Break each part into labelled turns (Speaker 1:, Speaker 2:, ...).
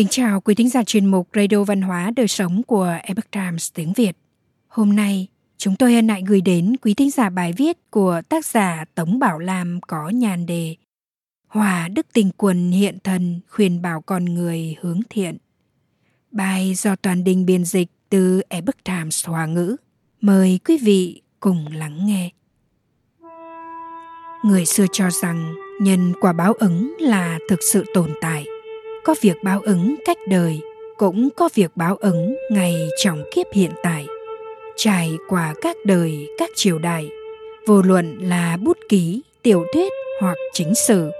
Speaker 1: Kính chào quý thính giả chuyên mục Radio Văn hóa Đời Sống của Epoch Times tiếng Việt. Hôm nay, chúng tôi hân hạnh gửi đến quý thính giả bài viết của tác giả Tống Bảo Lam có nhàn đề Hòa Đức Tình Quần hiện thần khuyên bảo con người hướng thiện. Bài do Toàn Đình biên dịch từ Epoch Times Hòa ngữ. Mời quý vị cùng lắng nghe. Người xưa cho rằng nhân quả báo ứng là thực sự tồn tại – có việc báo ứng cách đời, cũng có việc báo ứng ngày trong kiếp hiện tại. Trải qua các đời, các triều đại, vô luận là bút ký, tiểu thuyết hoặc chính sử,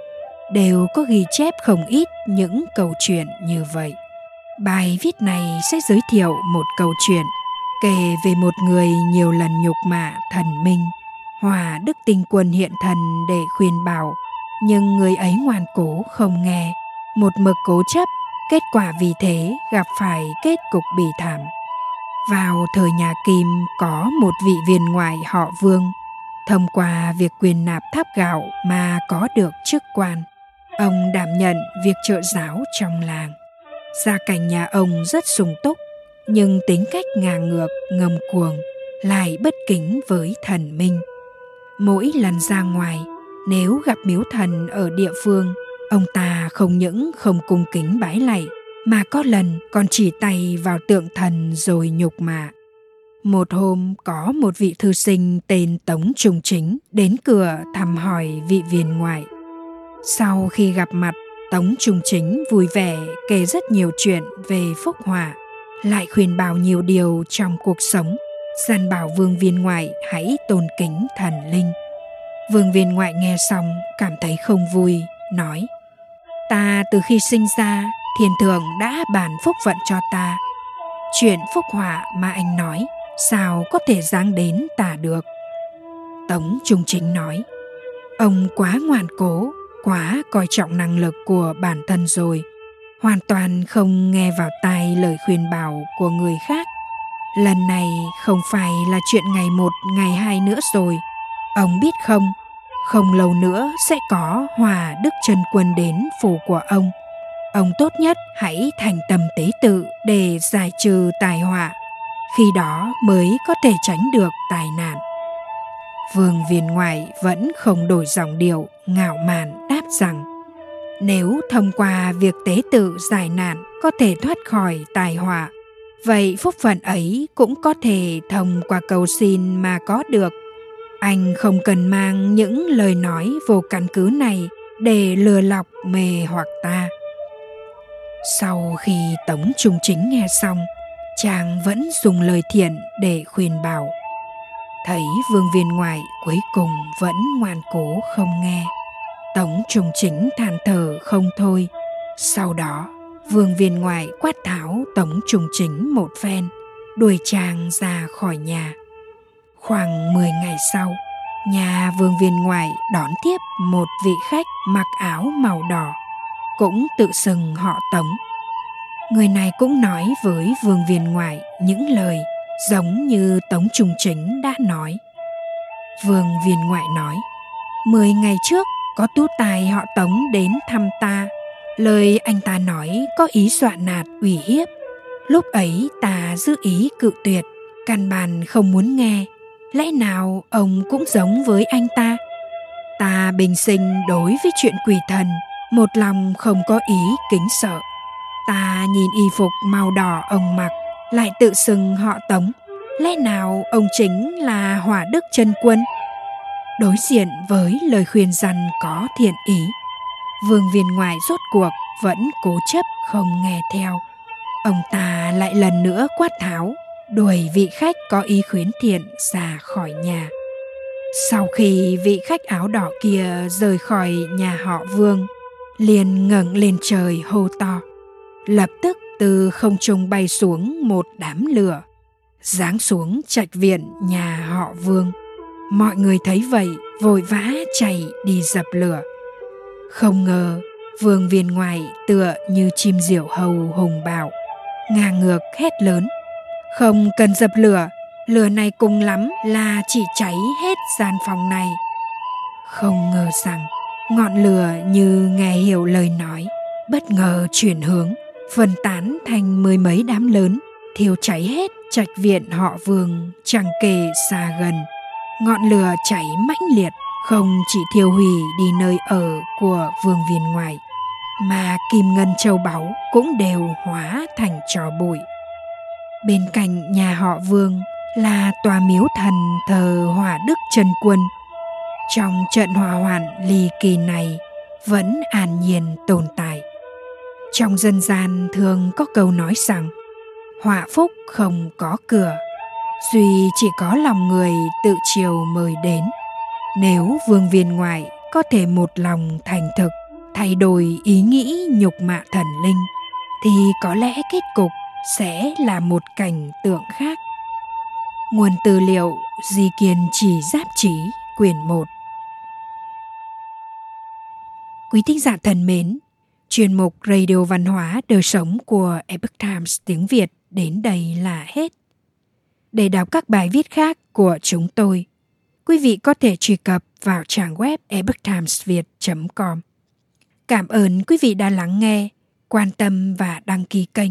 Speaker 1: đều có ghi chép không ít những câu chuyện như vậy. Bài viết này sẽ giới thiệu một câu chuyện kể về một người nhiều lần nhục mạ thần minh, hòa đức tinh quân hiện thần để khuyên bảo, nhưng người ấy ngoan cố không nghe một mực cố chấp, kết quả vì thế gặp phải kết cục bỉ thảm. Vào thời nhà kim, có một vị viên ngoại họ vương, thông qua việc quyền nạp tháp gạo mà có được chức quan. Ông đảm nhận việc trợ giáo trong làng. Gia cảnh nhà ông rất sung túc, nhưng tính cách ngang ngược ngầm cuồng, lại bất kính với thần minh. Mỗi lần ra ngoài, nếu gặp miếu thần ở địa phương Ông ta không những không cung kính bái lạy mà có lần còn chỉ tay vào tượng thần rồi nhục mạ. Một hôm có một vị thư sinh tên Tống Trung Chính đến cửa thăm hỏi vị viên ngoại. Sau khi gặp mặt, Tống Trung Chính vui vẻ kể rất nhiều chuyện về phúc họa, lại khuyên bảo nhiều điều trong cuộc sống, dặn bảo vương viên ngoại hãy tôn kính thần linh. Vương viên ngoại nghe xong cảm thấy không vui, nói – Ta từ khi sinh ra, thiên thượng đã bàn phúc vận cho ta. Chuyện phúc họa mà anh nói, sao có thể giáng đến ta được? Tống Trung Chính nói, ông quá ngoan cố, quá coi trọng năng lực của bản thân rồi, hoàn toàn không nghe vào tai lời khuyên bảo của người khác. Lần này không phải là chuyện ngày một, ngày hai nữa rồi. Ông biết không, không lâu nữa sẽ có hòa đức chân quân đến phủ của ông. Ông tốt nhất hãy thành tâm tế tự để giải trừ tài họa, khi đó mới có thể tránh được tai nạn. Vương viên ngoại vẫn không đổi giọng điệu, ngạo mạn đáp rằng, nếu thông qua việc tế tự giải nạn có thể thoát khỏi tai họa, vậy phúc phận ấy cũng có thể thông qua cầu xin mà có được anh không cần mang những lời nói vô căn cứ này để lừa lọc mê hoặc ta. Sau khi tống trung chính nghe xong, chàng vẫn dùng lời thiện để khuyên bảo. Thấy vương viên ngoại cuối cùng vẫn ngoan cố không nghe, tống trung chính than thở không thôi. Sau đó, vương viên ngoại quát tháo tống trung chính một phen, đuổi chàng ra khỏi nhà. Khoảng 10 ngày sau, nhà vương viên ngoại đón tiếp một vị khách mặc áo màu đỏ, cũng tự xưng họ Tống. Người này cũng nói với vương viên ngoại những lời giống như Tống Trung Chính đã nói. Vương viên ngoại nói, mười ngày trước có tú tài họ Tống đến thăm ta. Lời anh ta nói có ý dọa nạt ủy hiếp. Lúc ấy ta giữ ý cự tuyệt, căn bàn không muốn nghe lẽ nào ông cũng giống với anh ta? Ta bình sinh đối với chuyện quỷ thần, một lòng không có ý kính sợ. Ta nhìn y phục màu đỏ ông mặc, lại tự xưng họ tống. Lẽ nào ông chính là hỏa đức chân quân? Đối diện với lời khuyên răn có thiện ý, vương viên ngoại rốt cuộc vẫn cố chấp không nghe theo. Ông ta lại lần nữa quát tháo đuổi vị khách có ý khuyến thiện ra khỏi nhà. Sau khi vị khách áo đỏ kia rời khỏi nhà họ vương, liền ngẩng lên trời hô to. Lập tức từ không trung bay xuống một đám lửa, giáng xuống trạch viện nhà họ vương. Mọi người thấy vậy, vội vã chạy đi dập lửa. Không ngờ, vương viên ngoài tựa như chim diều hầu hùng bạo, ngang ngược hét lớn không cần dập lửa, lửa này cùng lắm là chỉ cháy hết gian phòng này. Không ngờ rằng ngọn lửa như nghe hiểu lời nói, bất ngờ chuyển hướng, phân tán thành mười mấy đám lớn thiêu cháy hết trạch viện họ vương chẳng kể xa gần ngọn lửa cháy mãnh liệt không chỉ thiêu hủy đi nơi ở của vương viên ngoại mà kim ngân châu báu cũng đều hóa thành trò bụi bên cạnh nhà họ vương là tòa miếu thần thờ hỏa đức trần quân. Trong trận hỏa hoạn ly kỳ này vẫn an nhiên tồn tại. Trong dân gian thường có câu nói rằng, họa phúc không có cửa, duy chỉ có lòng người tự chiều mời đến. Nếu vương viên ngoại có thể một lòng thành thực, thay đổi ý nghĩ nhục mạ thần linh, thì có lẽ kết cục sẽ là một cảnh tượng khác nguồn tư liệu di kiên chỉ giáp trí quyển 1 Quý thính giả thân mến, chuyên mục Radio Văn hóa Đời Sống của Epoch Times tiếng Việt đến đây là hết. Để đọc các bài viết khác của chúng tôi, quý vị có thể truy cập vào trang web epochtimesviet.com. Cảm ơn quý vị đã lắng nghe, quan tâm và đăng ký kênh.